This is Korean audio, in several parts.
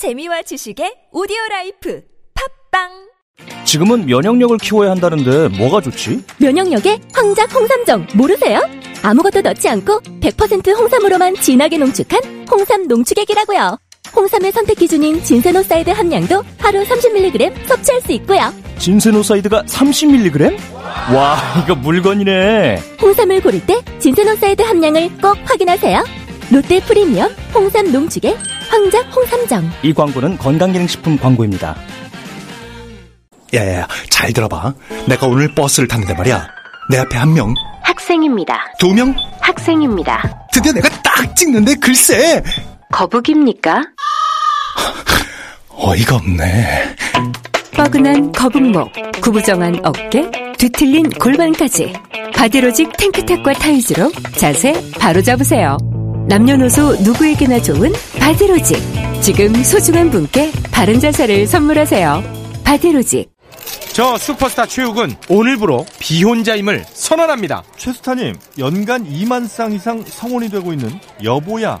재미와 지식의 오디오 라이프 팟빵 지금은 면역력을 키워야 한다는데 뭐가 좋지? 면역력에 황작 홍삼정 모르세요? 아무것도 넣지 않고 100% 홍삼으로만 진하게 농축한 홍삼 농축액이라고요. 홍삼의 선택 기준인 진세노사이드 함량도 하루 30mg 섭취할 수 있고요. 진세노사이드가 30mg? 와, 이거 물건이네. 홍삼을 고를 때 진세노사이드 함량을 꼭 확인하세요. 롯데 프리미엄 홍삼 농축액 황작 홍삼정. 이 광고는 건강기능식품 광고입니다. 야야야, 잘 들어봐. 내가 오늘 버스를 탔는데 말이야. 내 앞에 한 명, 학생입니다. 두 명, 학생입니다. 드디어 내가 딱 찍는데 글쎄! 거북입니까? 어이가 없네. 뻐근한 거북목, 구부정한 어깨, 뒤틀린 골반까지 바디로직 탱크탑과 타이즈로 자세 바로 잡으세요. 남녀노소 누구에게나 좋은 바디로직. 지금 소중한 분께 바른 자세를 선물하세요. 바디로직. 저 슈퍼스타 최욱은 오늘부로 비혼자임을 선언합니다. 최스타님, 연간 2만 쌍 이상 성혼이 되고 있는 여보야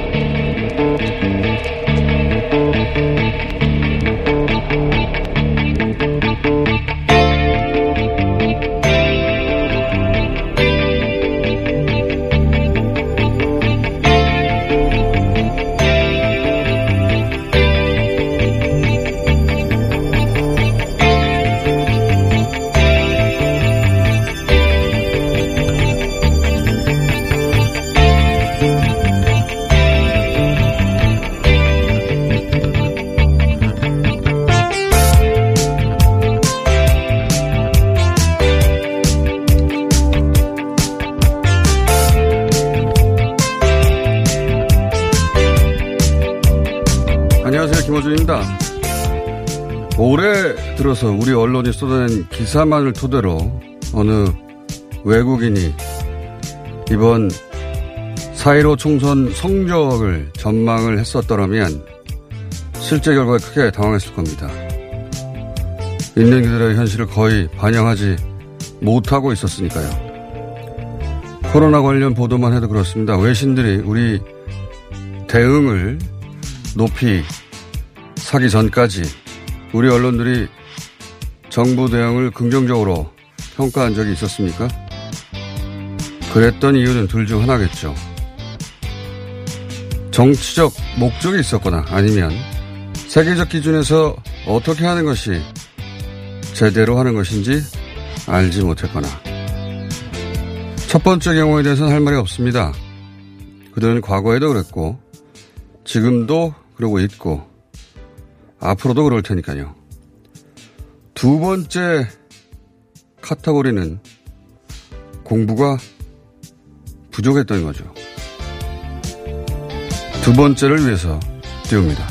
올해 들어서 우리 언론이 쏟아낸 기사만을 토대로 어느 외국인이 이번 4.15 총선 성적을 전망을 했었더라면 실제 결과에 크게 당황했을 겁니다. 있는 그들의 현실을 거의 반영하지 못하고 있었으니까요. 코로나 관련 보도만 해도 그렇습니다. 외신들이 우리 대응을 높이 사기 전까지 우리 언론들이 정부 대응을 긍정적으로 평가한 적이 있었습니까? 그랬던 이유는 둘 중 하나겠죠. 정치적 목적이 있었거나 아니면 세계적 기준에서 어떻게 하는 것이 제대로 하는 것인지 알지 못했거나. 첫 번째 경우에 대해서는 할 말이 없습니다. 그들은 과거에도 그랬고, 지금도 그러고 있고, 앞으로도 그럴 테니까요. 두 번째 카테고리는 공부가 부족했던 거죠. 두 번째를 위해서 띄웁니다.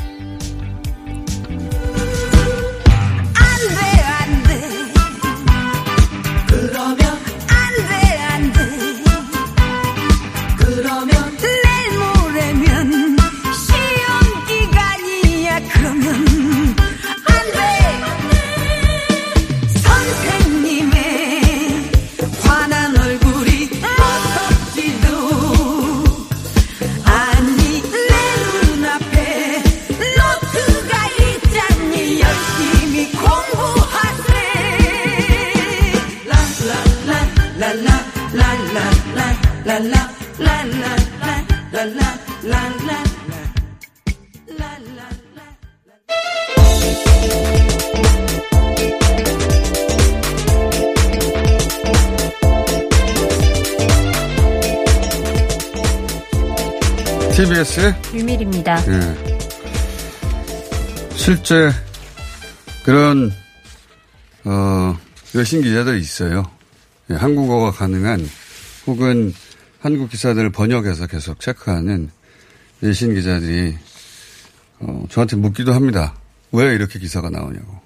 TBS의 유밀입니다. 예. 실제 그런 어, 외신 기자들이 있어요. 예, 한국어가 가능한 혹은 한국 기사들을 번역해서 계속 체크하는 외신 기자들이 어, 저한테 묻기도 합니다. 왜 이렇게 기사가 나오냐고.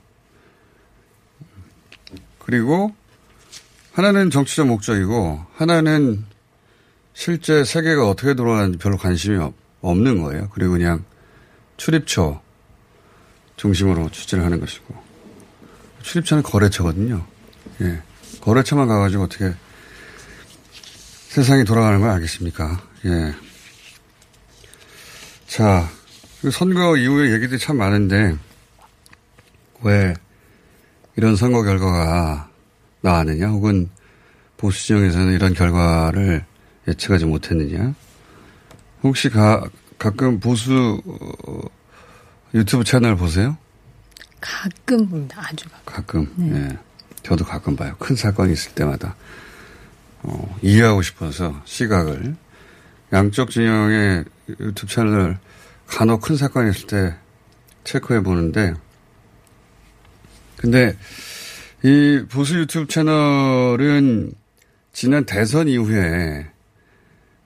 그리고 하나는 정치적 목적이고 하나는 실제 세계가 어떻게 돌아가는지 별로 관심이 없, 없는 거예요. 그리고 그냥 출입처 중심으로 취재를 하는 것이고 출입처는 거래처거든요. 예. 거래처만 가가지고 어떻게 세상이 돌아가는 걸 알겠습니까? 예. 자, 그 선거 이후에 얘기들이 참 많은데, 왜 이런 선거 결과가 나왔느냐, 혹은 보수 진영에서는 이런 결과를 예측하지 못했느냐. 혹시 가, 가끔 보수 어, 유튜브 채널 보세요? 가끔 봅니다. 아주 가끔. 가끔. 예. 저도 가끔 봐요. 큰 사건이 있을 때마다. 어, 이해하고 싶어서 시각을. 양쪽 진영의 유튜브 채널을 간혹 큰 사건이 있을 때 체크해 보는데, 근데 이 보수 유튜브 채널은 지난 대선 이후에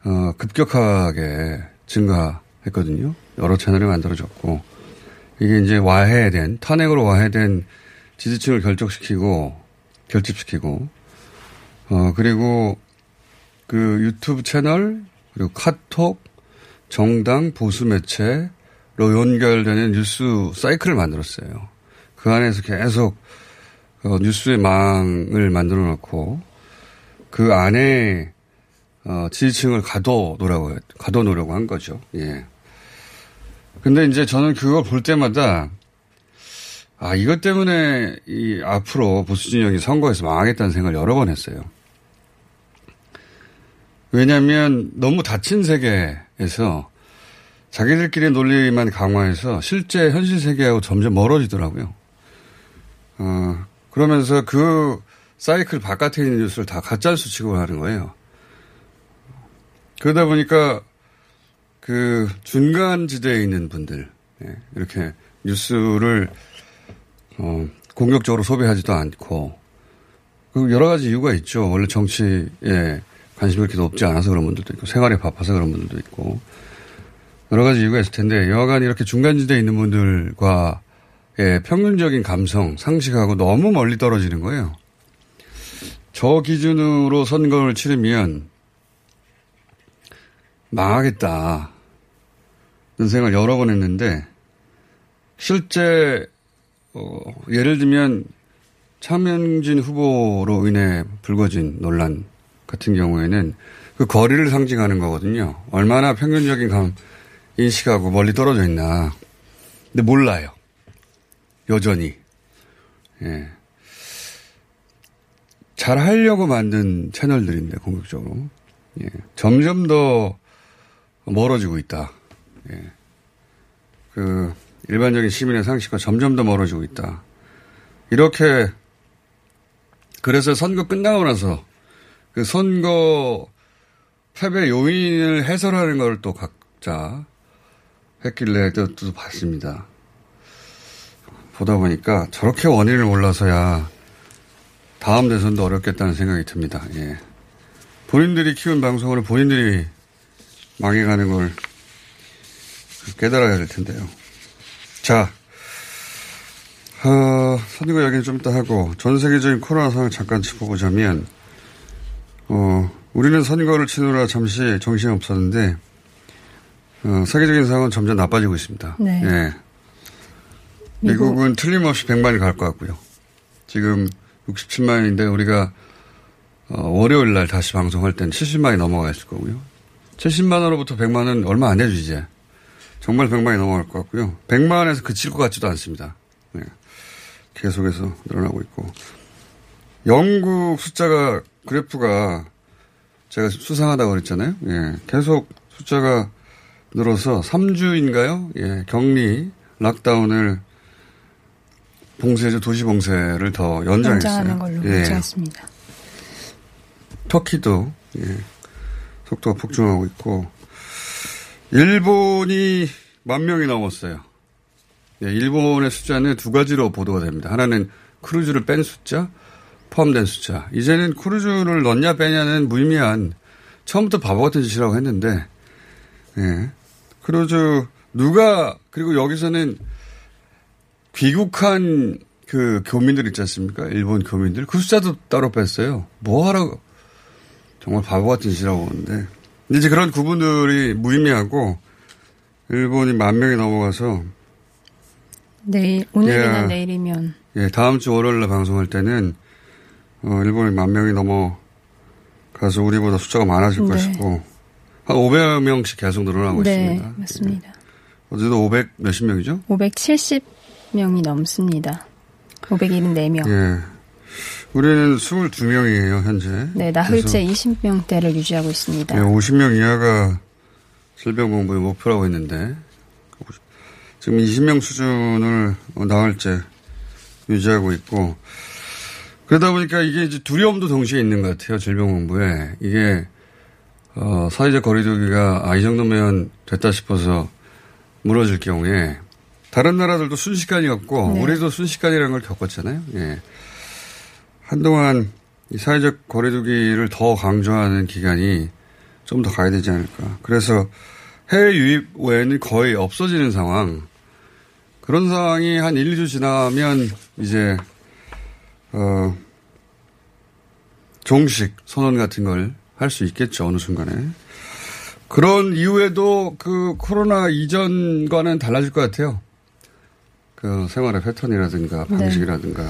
어, 급격하게 증가했거든요. 여러 채널이 만들어졌고 이게 이제 와해된 탄핵으로 와해된 지지층을 결정시키고 결집시키고 어 그리고 그 유튜브 채널 그리고 카톡 정당 보수 매체로 연결되는 뉴스 사이클을 만들었어요. 그 안에서 계속 어, 뉴스의 망을 만들어 놓고 그 안에 어, 지지층을 가둬놓으라고, 가둬놓으려고 한 거죠. 예. 근데 이제 저는 그걸 볼 때마다, 아, 이것 때문에 이 앞으로 보수진영이 선거에서 망하겠다는 생각을 여러 번 했어요. 왜냐하면 너무 닫힌 세계에서 자기들끼리 논리만 강화해서 실제 현실 세계하고 점점 멀어지더라고요. 어, 그러면서 그 사이클 바깥에 있는 뉴스를 다 가짜뉴스 취급하는 거예요. 그러다 보니까 그 중간 지대에 있는 분들 예, 이렇게 뉴스를 어, 공격적으로 소비하지도 않고 그 여러 가지 이유가 있죠. 원래 정치에 관심이 그렇게 높지 않아서 그런 분들도 있고 생활에 바빠서 그런 분들도 있고 여러 가지 이유가 있을 텐데 여하간 이렇게 중간 지대에 있는 분들과의 평균적인 감성 상식하고 너무 멀리 떨어지는 거예요. 저 기준으로 선거를 치르면 망하겠다. 이런 생각을 여러 번 했는데, 실제, 어, 예를 들면, 차명진 후보로 인해 불거진 논란 같은 경우에는 그 거리를 상징하는 거거든요. 얼마나 평균적인 감, 인식하고 멀리 떨어져 있나. 근데 몰라요. 여전히. 예. 잘 하려고 만든 채널들인데, 공격적으로. 예. 점점 더 멀어지고 있다. 예. 그 일반적인 시민의 상식과 점점 더 멀어지고 있다. 이렇게 그래서 선거 끝나고 나서 그 선거 패배 요인을 해설하는 걸 또 각자 했길래 또, 또 봤습니다. 보다 보니까 저렇게 원인을 몰라서야 다음 대선도 어렵겠다는 생각이 듭니다. 예. 본인들이 키운 방송을 본인들이 망해가는 걸 깨달아야 될 텐데요. 자, 어, 선거 이야기는 좀 이따 하고 전 세계적인 코로나 상황을 잠깐 짚어보자면 어, 우리는 선거를 치느라 잠시 정신이 없었는데 어, 세계적인 상황은 점점 나빠지고 있습니다. 네. 예. 미국은 틀림없이 100만이 갈 것 같고요. 지금 67만인데 우리가 어, 월요일 날 다시 방송할 때는 70만이 넘어가 있을 거고요. 70만 원으로부터 100만 원 얼마 안 되죠, 이제. 정말 100만이 넘어갈 것 같고요. 100만 원에서 그칠 것 같지도 않습니다. 네. 계속해서 늘어나고 있고. 영국 숫자가, 그래프가 제가 수상하다고 그랬잖아요. 예. 계속 숫자가 늘어서 3주인가요? 예. 격리, lockdown을 봉쇄죠. 도시 봉쇄를 더 연장했어요. 연장하는 걸로 예. 결정했습니다. 터키도 예, 속도가 폭증하고 있고 일본이 만 명이 넘었어요. 예, 일본의 숫자는 두 가지로 보도가 됩니다. 하나는 크루즈를 뺀 숫자, 포함된 숫자. 이제는 크루즈를 넣냐 빼냐는 무의미한 처음부터 바보 같은 짓이라고 했는데, 예. 크루즈 누가 그리고 여기서는 귀국한 그 교민들 있지 않습니까? 일본 교민들 그 숫자도 따로 뺐어요. 뭐 하라고 정말 바보 같은 짓이라고 하는데 이제 그런 구분들이 무의미하고 일본이 만 명이 넘어가서 내일 오늘이나 예. 내일이면 예, 다음 주 월요일에 방송할 때는 어, 일본이 만 명이 넘어가서 우리보다 숫자가 많아질 네. 것이고 한 500명씩 계속 늘어나고 네 있습니다. 맞습니다. 어제도 500 몇십 명이죠? 570명이 넘습니다. 574명. 예. 우리는 22명이에요, 현재. 네 나흘째 그래서, 20명대를 유지하고 있습니다. 예, 50명 이하가 질병본부의 목표라고 했는데, 지금 20명 수준을 어, 나흘째 유지하고 있고, 그러다 보니까 이게 이제 두려움도 동시에 있는 것 같아요, 질병본부에. 이게, 어, 사회적 거리두기가, 아, 이 정도면 됐다 싶어서 무너질 경우에, 다른 나라들도 순식간이었고, 네. 우리도 순식간이라는 걸 겪었잖아요. 예. 한동안 이 사회적 거리두기를 더 강조하는 기간이 좀 더 가야 되지 않을까. 그래서 해외 유입 외에는 거의 없어지는 상황. 그런 상황이 한 1, 2주 지나면 이제, 어, 종식 선언 같은 걸 할 수 있겠죠. 어느 순간에. 그런 이후에도 그 코로나 이전과는 달라질 것 같아요. 그 생활의 패턴이라든가 네. 방식이라든가.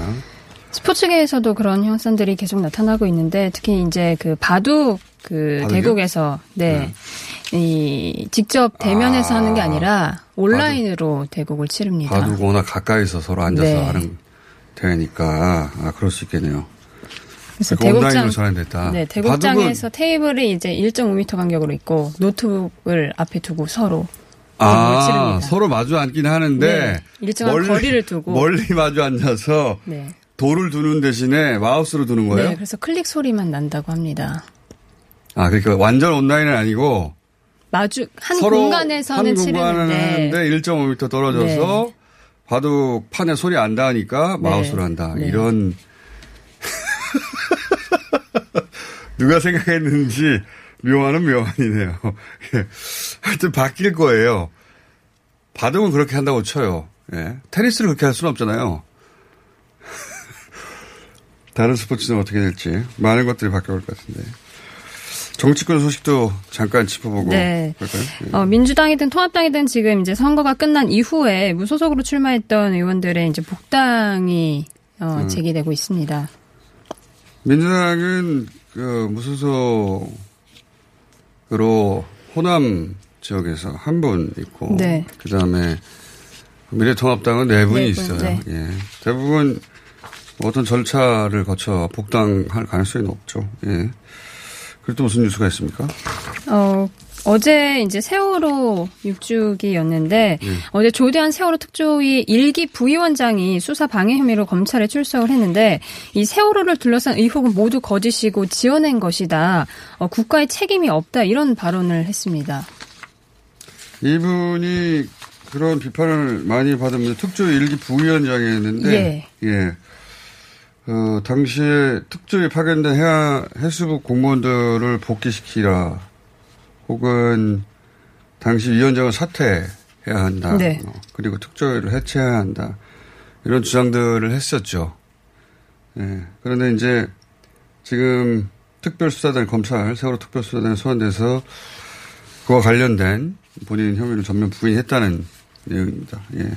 스포츠계에서도 그런 현상들이 계속 나타나고 있는데 특히 이제 그 바둑 그 바둑이요? 대국에서 네. 이 직접 대면에서 하는 게 아니라 온라인으로 대국을 치릅니다. 바둑 워낙 가까이서 서로 앉아서 네. 하는 대회니까 아 그럴 수 있겠네요. 그래서 그러니까 온라인으로 대국장 전환됐다. 네, 대국장에서 테이블이 이제 1.5m 간격으로 있고 노트북을 앞에 두고 서로 아 치릅니다. 서로 마주 앉긴 하는데 네, 일정한 거리를 두고. 멀리 마주 앉아서 네. 돌을 두는 대신에 마우스로 두는 거예요. 네, 그래서 클릭 소리만 난다고 합니다. 아 그러니까 완전 온라인은 아니고 마주 한 공간에서는 한 치르는데 하는데 1.5m 떨어져서 네. 바둑 판에 소리 안 닿으니까 네. 마우스로 한다. 네. 이런 누가 생각했는지 묘한은 묘한이네요. 예. 하여튼 바뀔 거예요. 바둑은 그렇게 한다고 쳐요. 예. 테니스를 그렇게 할 수는 없잖아요. 다른 스포츠는 어떻게 될지 많은 것들이 바뀌어올 것 같은데. 정치권 소식도 잠깐 짚어보고 네. 그럴까요? 예. 어, 민주당이든 통합당이든 지금 이제 선거가 끝난 이후에 무소속으로 출마했던 의원들의 이제 복당이 어, 음. 제기되고 있습니다. 민주당은 그 무소속으로 호남 지역에서 한 분 있고 네. 그다음에 미래통합당은 네 분이 네 분, 있어요. 네. 예. 대부분 어떤 절차를 거쳐 복당할 가능성이 높죠. 예. 그리고 또 무슨 뉴스가 있습니까? 어, 어제 이제 세월호 6주기였는데 예. 어제 조대한 세월호 특조위 일기 부위원장이 수사 방해 혐의로 검찰에 출석을 했는데 이 세월호를 둘러싼 의혹은 모두 거짓이고 지어낸 것이다. 어, 국가의 책임이 없다 이런 발언을 했습니다. 이분이 그런 비판을 많이 받은 분, 특조위 일기 부위원장이었는데, 예. 어, 당시에 특조위 파견된 해야, 해수부 공무원들을 복귀시키라, 혹은 당시 위원장을 사퇴해야 한다. 네. 어, 그리고 특조위를 해체해야 한다. 이런 주장들을 했었죠. 예. 그런데 이제 지금 특별수사단 검찰, 세월호 특별수사단에 소환돼서 그와 관련된 본인 혐의를 전면 부인했다는 내용입니다. 예.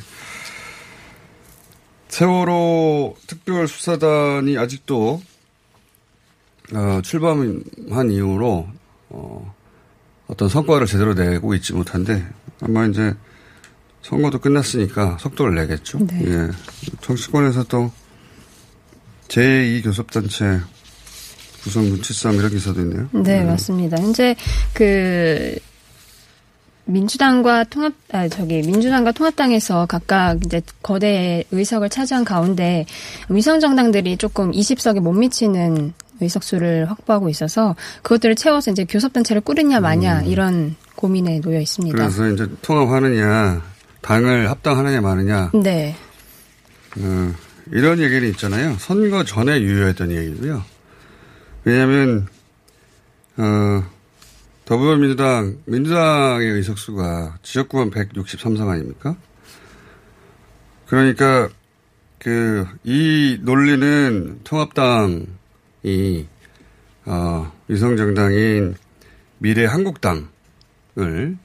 세월호 특별수사단이 아직도 어, 출범한 이후로 어, 어떤 성과를 제대로 내고 있지 못한데 아마 이제 선거도 끝났으니까 속도를 내겠죠. 네. 예. 정치권에서 또 제2 교섭단체 구성 눈치싸움 이런 기사도 있네요. 네, 맞습니다. 현재 그 민주당과 통합 아 저기 민주당과 통합당에서 각각 이제 거대 의석을 차지한 가운데 위성 정당들이 조금 20석에 못 미치는 의석수를 확보하고 있어서 그것들을 채워서 이제 교섭단체를 꾸리냐 마냐 이런 고민에 놓여 있습니다. 그래서 이제 통합하느냐, 당을 합당하느냐 마느냐, 네. 어, 이런 얘기는 있잖아요. 선거 전에 유효했던 얘기고요. 왜냐하면 어, 더불어민주당 민주당의 의석수가 지역구만 163석 아닙니까? 그러니까 그 이 논리는 통합당이 어, 위성정당인 미래 한국당을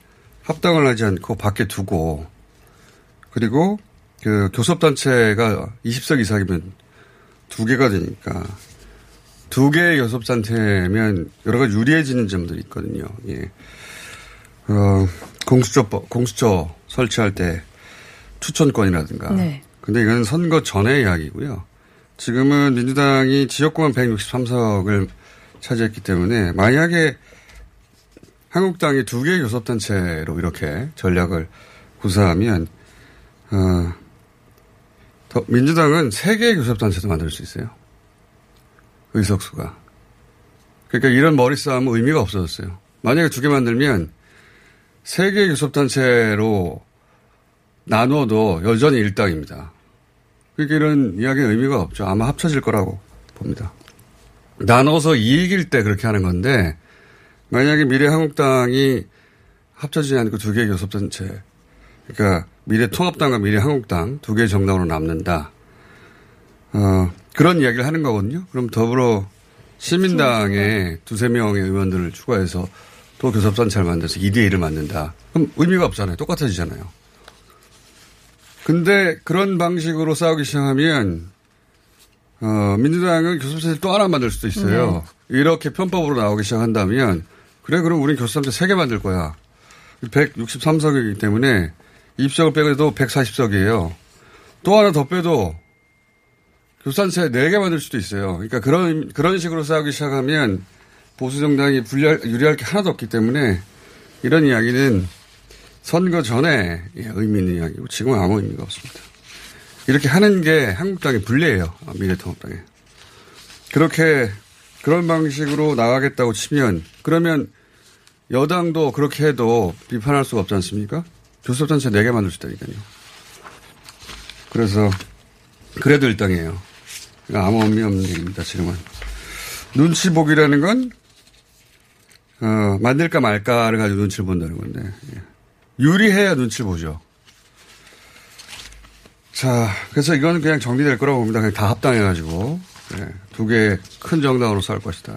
합당을 하지 않고 밖에 두고 그리고 그 교섭단체가 20석 이상이면 두 개가 되니까 두 개의 교섭단체면 여러 가지 유리해지는 점들이 있거든요. 예. 어, 공수처, 공수처 설치할 때 추천권이라든가. 네. 근데 이건 선거 전의 이야기고요. 지금은 민주당이 지역구만 163석을 차지했기 때문에 만약에 한국당이 두 개의 교섭단체로 이렇게 전략을 구사하면, 어, 더, 민주당은 세 개의 교섭단체도 만들 수 있어요. 의석수가. 그러니까 이런 머리 싸움은 의미가 없어졌어요. 만약에 두 개 만들면 세 개의 교섭단체로 나누어도 여전히 일당입니다. 그러니까 이런 이야기는 의미가 없죠. 아마 합쳐질 거라고 봅니다. 나눠서 이익일 때 그렇게 하는 건데 만약에 미래한국당이 합쳐지지 않고 두 개의 교섭단체 그러니까 미래통합당과 미래한국당 두 개의 정당으로 남는다. 어, 그런 이야기를 하는 거거든요. 그럼 더불어 시민당에 두세 명의 의원들을 추가해서 또 교섭단체를 만들어서 2대1을 만든다. 그럼 의미가 없잖아요. 똑같아지잖아요. 근데 그런 방식으로 싸우기 시작하면 어, 민주당은 교섭단체 또 하나 만들 수도 있어요. 네. 이렇게 편법으로 나오기 시작한다면 그래 그럼 우린 교섭단체 3개 만들 거야. 163석이기 때문에 입석을 빼도 140석이에요. 또 하나 더 빼도 교산세 4개 만들 수도 있어요. 그러니까 그런, 그런 식으로 싸우기 시작하면 보수정당이 불리할, 유리할 게 하나도 없기 때문에 이런 이야기는 선거 전에 예, 의미 있는 이야기고 지금은 아무 의미가 없습니다. 이렇게 하는 게 한국당에 불리해요. 미래통합당에. 그렇게 그런 방식으로 나가겠다고 치면 그러면 여당도 그렇게 해도 비판할 수가 없지 않습니까? 교섭단체 4개 만들 수 있다니까요. 그래서 그래도 일당이에요. 아무 의미 없는 얘기입니다, 지금은. 눈치 보기라는 건, 어, 만들까 말까를 가지고 눈치를 본다는 건데, 예. 유리해야 눈치를 보죠. 자, 그래서 이건 그냥 정리될 거라고 봅니다. 그냥 다 합당해가지고, 예. 두개 큰 정당으로 싸울 것이다.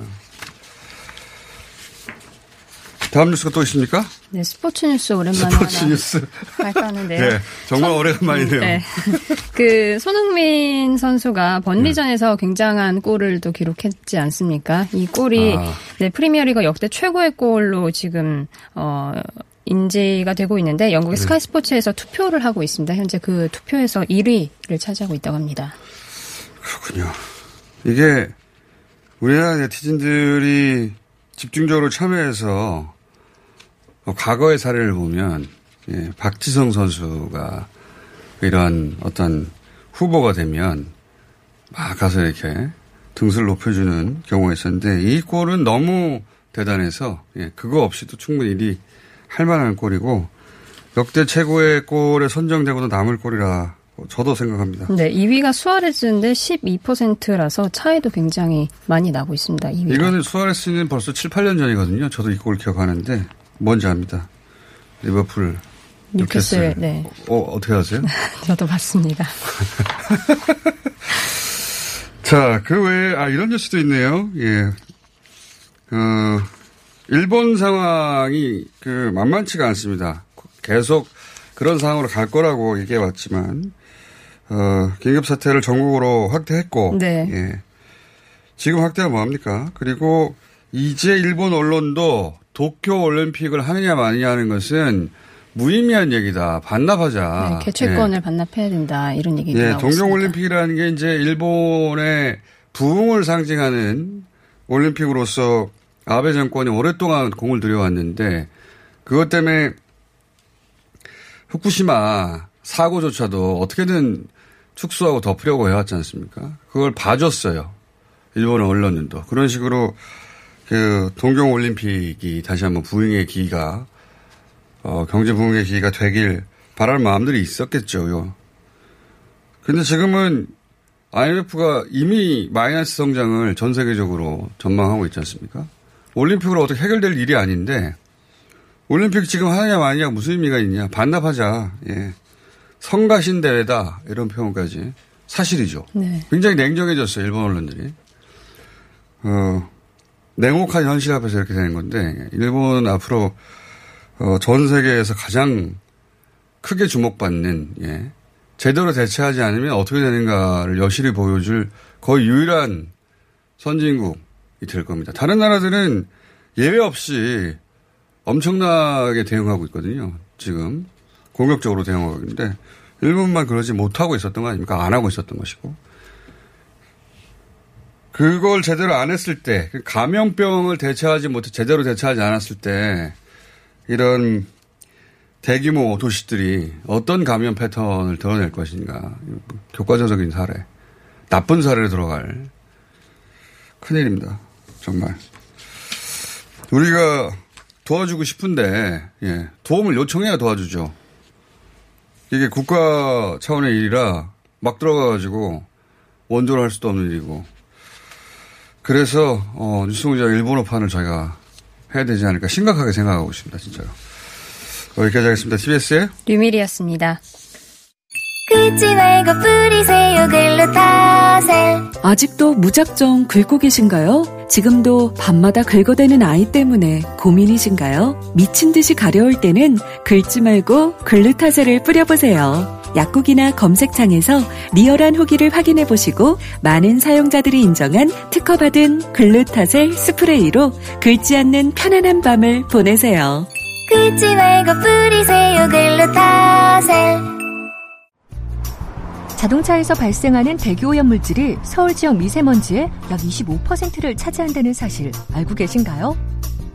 다음 뉴스가 또 있습니까? 네, 스포츠 뉴스 오랜만에 스포츠 뉴스 할까 하는데요. 네, 정말 오랜만이네요. 네. 그 손흥민 선수가 번리전에서 네. 굉장한 골을 또 기록했지 않습니까? 이 골이 아. 네, 프리미어리그 역대 최고의 골로 지금 어 인지가 되고 있는데 영국의 네. 스카이 스포츠에서 투표를 하고 있습니다. 현재 그 투표에서 1위를 차지하고 있다고 합니다. 그렇군요. 이게 우리나라 네티즌들이 집중적으로 참여해서 뭐 과거의 사례를 보면 예, 박지성 선수가 이런 어떤 후보가 되면 막 가서 이렇게 등수를 높여주는 경우가 있었는데 이 골은 너무 대단해서 예, 그거 없이도 충분히 일이 할 만한 골이고 역대 최고의 골에 선정되고도 남을 골이라 저도 생각합니다. 네, 2위가 수아레스인데 12%라서 차이도 굉장히 많이 나고 있습니다. 2위가. 이거는 수아레스는 벌써 7, 8년 전이거든요. 저도 이 골 기억하는데 뭔지 압니다. 리버풀. 뉴캐슬, 네. 어, 어떻게 아세요? 저도 봤습니다. 자, 그 외에, 아, 이런 뉴스도 있네요. 예. 어, 일본 상황이 그 만만치가 않습니다. 계속 그런 상황으로 갈 거라고 얘기해 왔지만, 어, 긴급 사태를 전국으로 확대했고, 네. 예. 지금 확대가 뭐합니까? 그리고 이제 일본 언론도 도쿄 올림픽을 하느냐 마느냐 하는 것은 무의미한 얘기다. 반납하자. 네, 개최권을 예. 반납해야 된다. 이런 얘기가 예, 동경 올림픽이라는 게 이제 일본의 부흥을 상징하는 올림픽으로서 아베 정권이 오랫동안 공을 들여왔는데 그것 때문에 후쿠시마 사고조차도 어떻게든 축소하고 덮으려고 해왔지 않습니까? 그걸 봐줬어요. 일본 언론들도. 그런 식으로 그 동경 올림픽이 다시 한번 부흥의 기기가 어, 경제 부흥의 기기가 되길 바랄 마음들이 있었겠죠. 요. 근데 지금은 IMF가 이미 마이너스 성장을 전 세계적으로 전망하고 있지 않습니까? 올림픽으로 어떻게 해결될 일이 아닌데 올림픽 지금 하느냐 마느냐 무슨 의미가 있냐 반납하자. 예. 성가신 대회다 이런 표현까지 사실이죠. 네. 굉장히 냉정해졌어요 일본 언론들이. 어, 냉혹한 현실 앞에서 이렇게 되는 건데 일본 앞으로 어, 전 세계에서 가장 크게 주목받는 예. 제대로 대처하지 않으면 어떻게 되는가를 여실히 보여줄 거의 유일한 선진국이 될 겁니다. 다른 나라들은 예외 없이 엄청나게 대응하고 있거든요. 지금 공격적으로 대응하고 있는데 일본만 그러지 못하고 있었던 거 아닙니까? 안 하고 있었던 것이고. 그걸 제대로 안 했을 때, 감염병을 대처하지 못해 제대로 대처하지 않았을 때, 이런 대규모 도시들이 어떤 감염 패턴을 드러낼 것인가. 교과서적인 사례. 나쁜 사례로 들어갈. 큰일입니다. 정말. 우리가 도와주고 싶은데, 예. 도움을 요청해야 도와주죠. 이게 국가 차원의 일이라 막 들어가가지고 원조를 할 수도 없는 일이고. 그래서, 어, 뉴스공장 일본어판을 저희가 해야 되지 않을까 심각하게 생각하고 있습니다. 진짜로. 여기까지 하겠습니다. TBS의 류밀이었습니다. 아직도 무작정 긁고 계신가요? 지금도 밤마다 긁어대는 아이 때문에 고민이신가요? 미친 듯이 가려울 때는 긁지 말고 글루타셀을 뿌려보세요. 약국이나 검색창에서 리얼한 후기를 확인해 보시고 많은 사용자들이 인정한 특허받은 글루타셀 스프레이로 긁지 않는 편안한 밤을 보내세요. 긁지 말고 뿌리세요 글루타셀 자동차에서 발생하는 대기오염 물질이 서울 지역 미세먼지의 약 25%를 차지한다는 사실 알고 계신가요?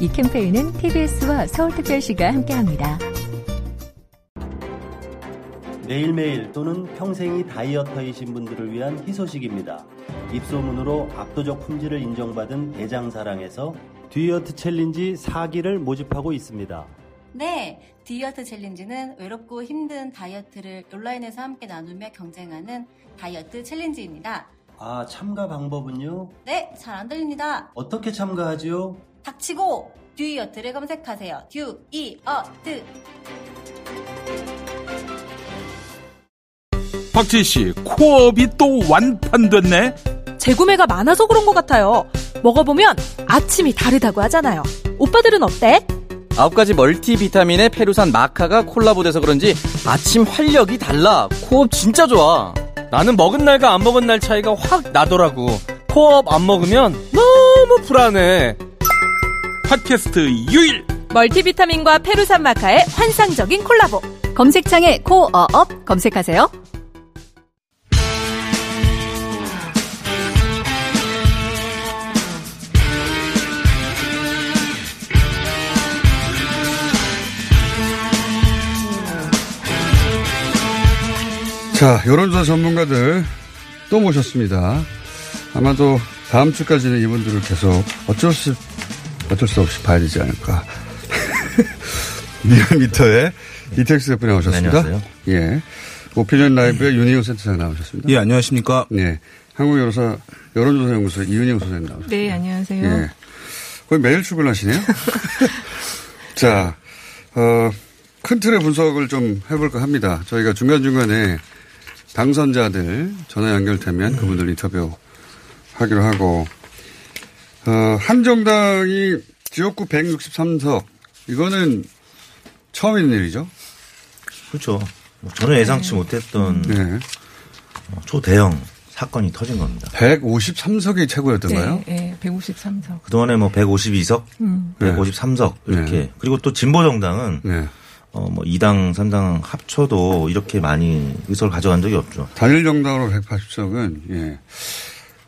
이 캠페인은 TBS와 서울특별시가 함께합니다. 매일매일 또는 평생이 dieter이신 분들을 위한 희소식입니다. 입소문으로 압도적 품질을 인정받은 대장사랑에서 듀이어트 challenge 4기를 모집하고 있습니다. 네, 듀이어트 challenge는 외롭고 힘든 다이어트를 온라인에서 함께 나누며 경쟁하는 다이어트 challenge입니다. 아, 참가 방법은요? 네, 잘 안 들립니다. 어떻게 참가하지요? 닥치고 듀이어트를 검색하세요. 듀이어트. 박지희 씨, 코업이 또 완판됐네? 재구매가 많아서 그런 것 같아요. 먹어보면 아침이 다르다고 하잖아요. 오빠들은 어때? 아홉 가지 멀티비타민의 페루산 마카가 콜라보돼서 그런지 아침 활력이 달라. 코업 진짜 좋아. 나는 먹은 날과 안 먹은 날 차이가 확 나더라고. 코업 안 먹으면 너무 불안해. 팟캐스트 유일 멀티비타민과 페루산 마카의 환상적인 콜라보. 검색창에 코어업 검색하세요. 자, 여론조사 전문가들 또 모셨습니다. 아마도 다음 주까지는 이분들을 계속 어쩔 수, 어쩔 수 없이 봐야 되지 않을까. 리얼미터의 이택스 대표 나오셨습니다. 네, 안녕하세요. 예. 오피니언 라이브의 윤희용 센터장 나오셨습니다. 예, 안녕하십니까. 네. 한국 여론조사, 여론조사연구소 이윤영 소장님 나오셨습니다. 네, 안녕하세요. 예. 거의 매일 출근하시네요. 자, 어, 큰 틀의 분석을 좀 해볼까 합니다. 저희가 중간중간에 당선자들 전화 연결되면 그분들 인터뷰 하기로 하고, 어, 한정당이 지역구 163석, 이거는 처음 있는 일이죠? 그렇죠. 뭐 전혀 예상치 못했던 네. 어, 초대형 사건이 터진 겁니다. 153석이 최고였던가요? 네, 네 153석. 그동안에 뭐 152석, 음. 153석 이렇게 네. 그리고 또 진보 정당은 어뭐 2당, 3당 합쳐도 이렇게 많이 의석을 가져간 적이 없죠. 단일 정당으로 180석은, 예.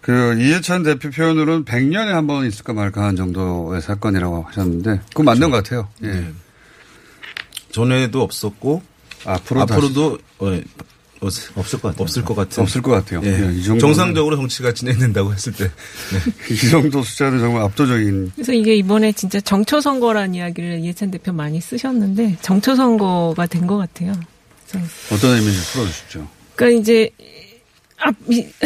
그 이해찬 대표 표현으로는 100년에 한 번 있을까 말까 한 정도의 사건이라고 하셨는데 그건 맞는 것 같아요. 예. 네. 전에도 없었고 앞으로 앞으로도 어, 어, 없을 것 같아요. 없을 것 같은. 없을 것 같아요. 예. 예, 이 정도는- 정상적으로 정치가 진행된다고 했을 때. 네. 이 정도 숫자는 정말 압도적인. 그래서 이게 이번에 진짜 정초 선거라는 이야기를 이해찬 대표 많이 쓰셨는데 정초 선거가 된 것 같아요. 어떤 의미인지 풀어주십시오. 그러니까 이제 아, 미,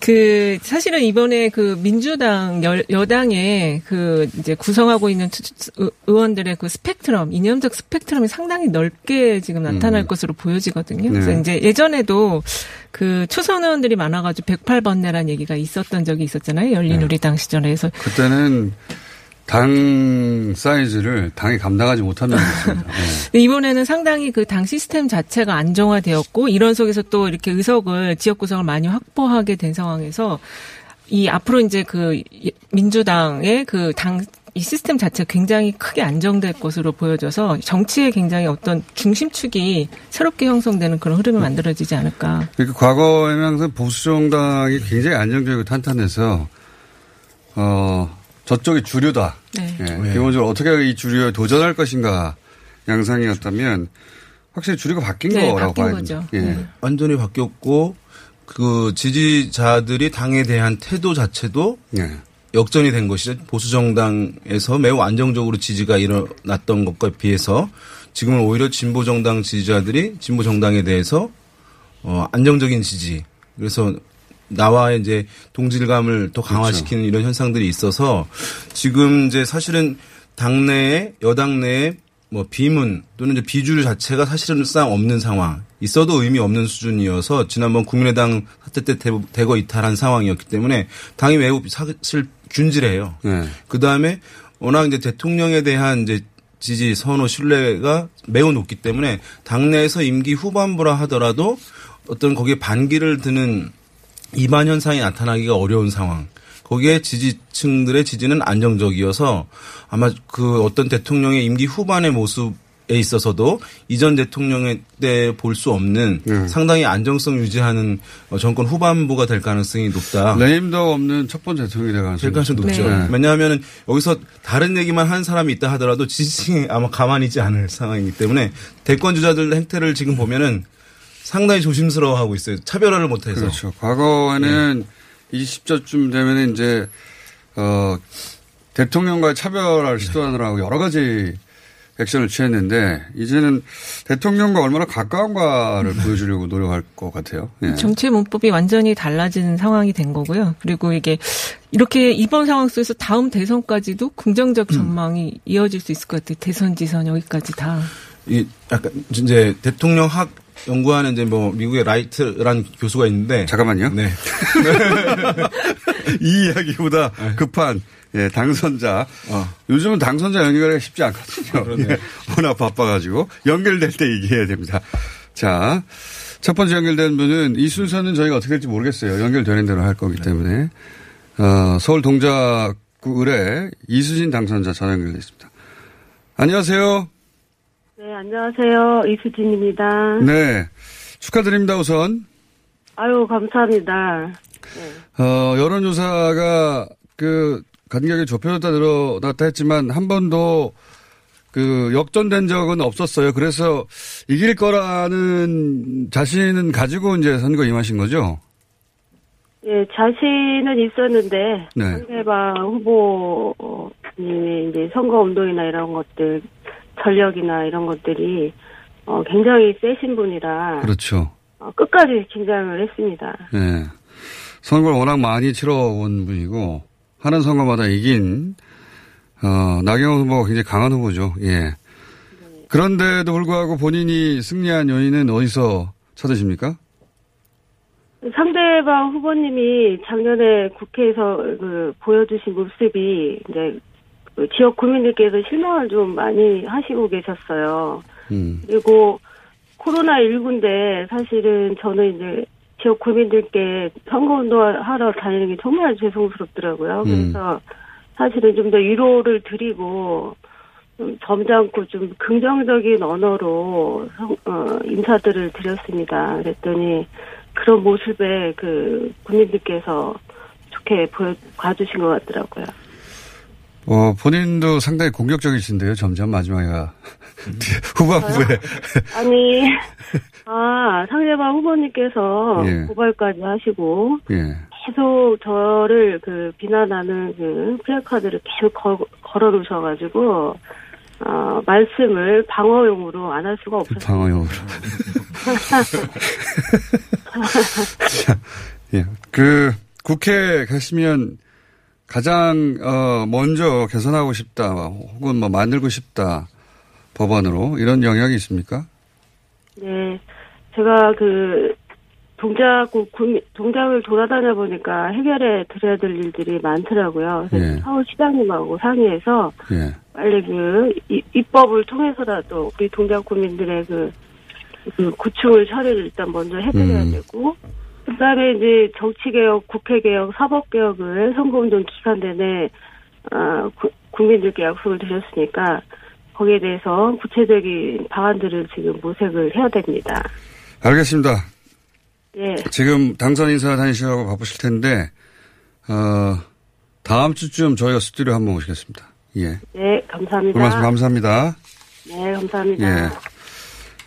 그 사실은 이번에 그 민주당 여, 여당의 그 이제 구성하고 있는 의- 의원들의 그 스펙트럼 이념적 스펙트럼이 상당히 넓게 지금 나타날 음. 것으로 보여지거든요. 그래서 네. 이제 예전에도 그 초선 의원들이 많아가지고 108번내란 얘기가 있었던 적이 있었잖아요. 열린우리당 시절에 그래서 그때는 당 사이즈를 당이 감당하지 못한 면이 있습니다. 예. 근데 이번에는 상당히 그 당 시스템 자체가 안정화되었고 이런 속에서 또 이렇게 의석을 지역 구성을 많이 확보하게 된 상황에서 이 앞으로 이제 그 민주당의 그당 이 시스템 자체가 굉장히 크게 안정될 것으로 보여져서 정치에 굉장히 어떤 중심축이 새롭게 형성되는 그런 흐름이 만들어지지 않을까. 그러니까 과거에는 항상 보수 정당이 굉장히 안정적이고 탄탄해서 어 저쪽이 주류다. 네. 예, 기본적으로 어떻게 이 주류에 도전할 것인가 양상이었다면 확실히 주류가 바뀐 네, 거라고 바뀐 봐야 거죠. 예. 네. 완전히 바뀌었고 그 지지자들이 당에 대한 태도 자체도 네. 역전이 된 것이죠. 보수 정당에서 매우 안정적으로 지지가 일어났던 것과 비해서 지금은 오히려 진보 정당 지지자들이 진보 정당에 대해서 어 안정적인 지지. 그래서 나와의 이제 동질감을 더 강화시키는 이런 현상들이 있어서 지금 이제 사실은 당내에 여당 내에 뭐 비문 또는 이제 비주류 자체가 사실상 없는 상황 있어도 의미 없는 수준이어서 지난번 국민의당 사태 때 대- 대거 이탈한 상황이었기 때문에 당이 매우 사실 균질해요. 네. 그 다음에 워낙 이제 대통령에 대한 이제 지지 선호 신뢰가 매우 높기 때문에 당내에서 임기 후반부라 하더라도 어떤 거기에 반기를 드는 이반 현상이 나타나기가 어려운 상황. 거기에 지지층들의 지지는 안정적이어서 아마 그 어떤 대통령의 임기 후반의 모습 에 있어서도 이전 대통령의 때 볼 수 없는 상당히 안정성 유지하는 어, 정권 후반부가 될 가능성이 높다. 레임덕 없는 첫 번째 대통령이 될될 가능성이 가능성이 높죠. 네. 왜냐하면 여기서 다른 얘기만 하는 사람이 있다 하더라도 지지층이 아마 가만히 있지 않을 상황이기 때문에 대권 주자들 행태를 지금 보면은 상당히 조심스러워하고 있어요. 차별화를 못해서. 그렇죠. 과거에는 20대쯤 되면 이제 어 대통령과의 차별화를 시도하느라고 여러 가지 액션을 취했는데 이제는 대통령과 얼마나 가까운가를 보여주려고 노력할 것 같아요. 예. 정치의 문법이 완전히 달라지는 상황이 된 거고요. 그리고 이게 이렇게 이번 상황 속에서 다음 대선까지도 긍정적 전망이 이어질 수 있을 것 같아요. 대선, 지선 여기까지 다. 이 약간 이제 대통령 학 연구하는 이제 뭐 미국의 라이트라는 교수가 있는데 잠깐만요. 네. 이 이야기보다 급한 예, 당선자. 요즘은 당선자 연결하기가 쉽지 않거든요. 예, 워낙 바빠가지고 연결될 때 얘기해야 됩니다. 자, 첫 번째 연결된 분은 이 순서는 저희가 어떻게 될지 모르겠어요. 연결되는 대로 할 거기 때문에 어, 서울 동작구 을의 이수진 당선자 전화 연결돼 있습니다. 안녕하세요. 네, 안녕하세요. 이수진입니다. 네, 축하드립니다. 우선 아유, 감사합니다. 어, 여론조사가 그 간격이 좁혀졌다 늘어났다 했지만 한 번도 그 역전된 적은 없었어요. 그래서 이길 거라는 자신은 가지고 이제 선거 임하신 거죠? 예, 자신은 있었는데, 네. 상대방 후보님의 이제 선거 운동이나 이런 것들, 전력이나 이런 것들이, 어, 굉장히 세신 분이라, 그렇죠. 어, 끝까지 긴장을 했습니다. 예. 선거를 워낙 많이 치러온 분이고, 하는 선거마다 이긴, 어, 나경원 후보가 굉장히 강한 후보죠. 예. 그런데도 불구하고 본인이 승리한 요인은 어디서 찾으십니까? 상대방 후보님이 작년에 국회에서 그 보여주신 모습이 이제 그 지역 구민들께서 실망을 좀 많이 하시고 계셨어요. 음. 그리고 코로나 19인데 사실은 저는 이제 지역 구민들께 선거운동 하러 다니는 게 정말 죄송스럽더라고요. 음. 그래서 사실은 좀 더 위로를 드리고 좀 점잖고 좀 긍정적인 언어로 성- 어, 인사들을 드렸습니다. 그랬더니 그런 모습에 그 국민들께서 좋게 보여 봐주신 것 같더라고요. 어, 본인도 상당히 공격적이신데요, 점점 마지막에가. 후반부에. 아니, 아, 상대방 후보님께서 예. 고발까지 하시고, 예. 계속 저를 그 비난하는 그 플래카드를 계속 거, 걸어 놓으셔가지고, 어, 말씀을 방어용으로 안 할 수가 없었어요. 방어용으로. 예. 그, 국회 가시면 가장, 어, 먼저 개선하고 싶다, 혹은 뭐 만들고 싶다, 법안으로, 이런 영역이 있습니까? 네. 제가 그, 동작국, 구- 동작을 돌아다녀 보니까 해결해 드려야 될 일들이 많더라고요. 그래서 예. 서울시장님하고 상의해서 예. 빨리 그 이- 입법을 통해서라도 우리 동작 국민들의 그, 그 구충을 처리를 일단 먼저 해드려야 음. 되고 그다음에 이제 정치개혁, 국회개혁, 사법개혁을 선거운동 기간 내내 어, 구- 국민들께 약속을 드렸으니까 거기에 대해서 구체적인 방안들을 지금 모색을 해야 됩니다. 알겠습니다. 예, 지금 당선 인사 다니시라고 바쁘실 텐데, 어, 다음 주쯤 저희가 스튜디오 한번 오시겠습니다. 예. 네, 감사합니다. 말씀 감사합니다. 네, 감사합니다. 예.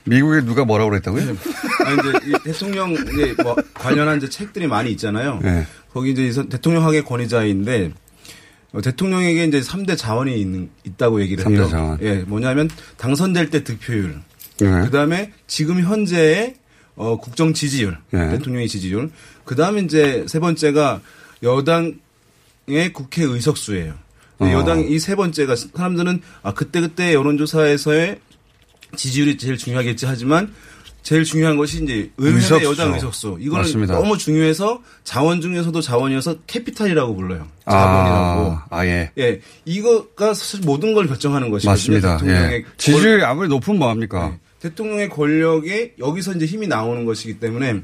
미국에 누가 뭐라고 그랬다고요? 아니, 이제 이 대통령 이제 뭐 관련한 이제 책들이 많이 있잖아요. 네. 거기 이제 대통령학의 권위자인데 어, 대통령에게 이제 3대 자원이 있는, 있다고 얘기를 해요. 자원. 예, 뭐냐면 당선될 때 득표율. 네. 그다음에 지금 현재의 어, 국정 지지율, 네. 대통령의 지지율. 그다음에 이제 세 번째가 여당의 국회 의석수예요. 어. 여당 이 세 번째가 사람들은 아 그때 그때 여론조사에서의 지지율이 제일 중요하겠지 하지만 제일 중요한 것이 이제 의회의 의석수. 여당 의석수. 이거는 맞습니다. 너무 중요해서 자원 중에서도 자원이어서 캐피탈이라고 불러요. 자본이라고. 아, 아 예. 예, 이거가 사실 모든 걸 결정하는 것이거든요. 맞습니다. 대통령의 예. 지지율이 아무리 높으면 뭐합니까? 네. 대통령의 권력에 여기서 이제 힘이 나오는 것이기 때문에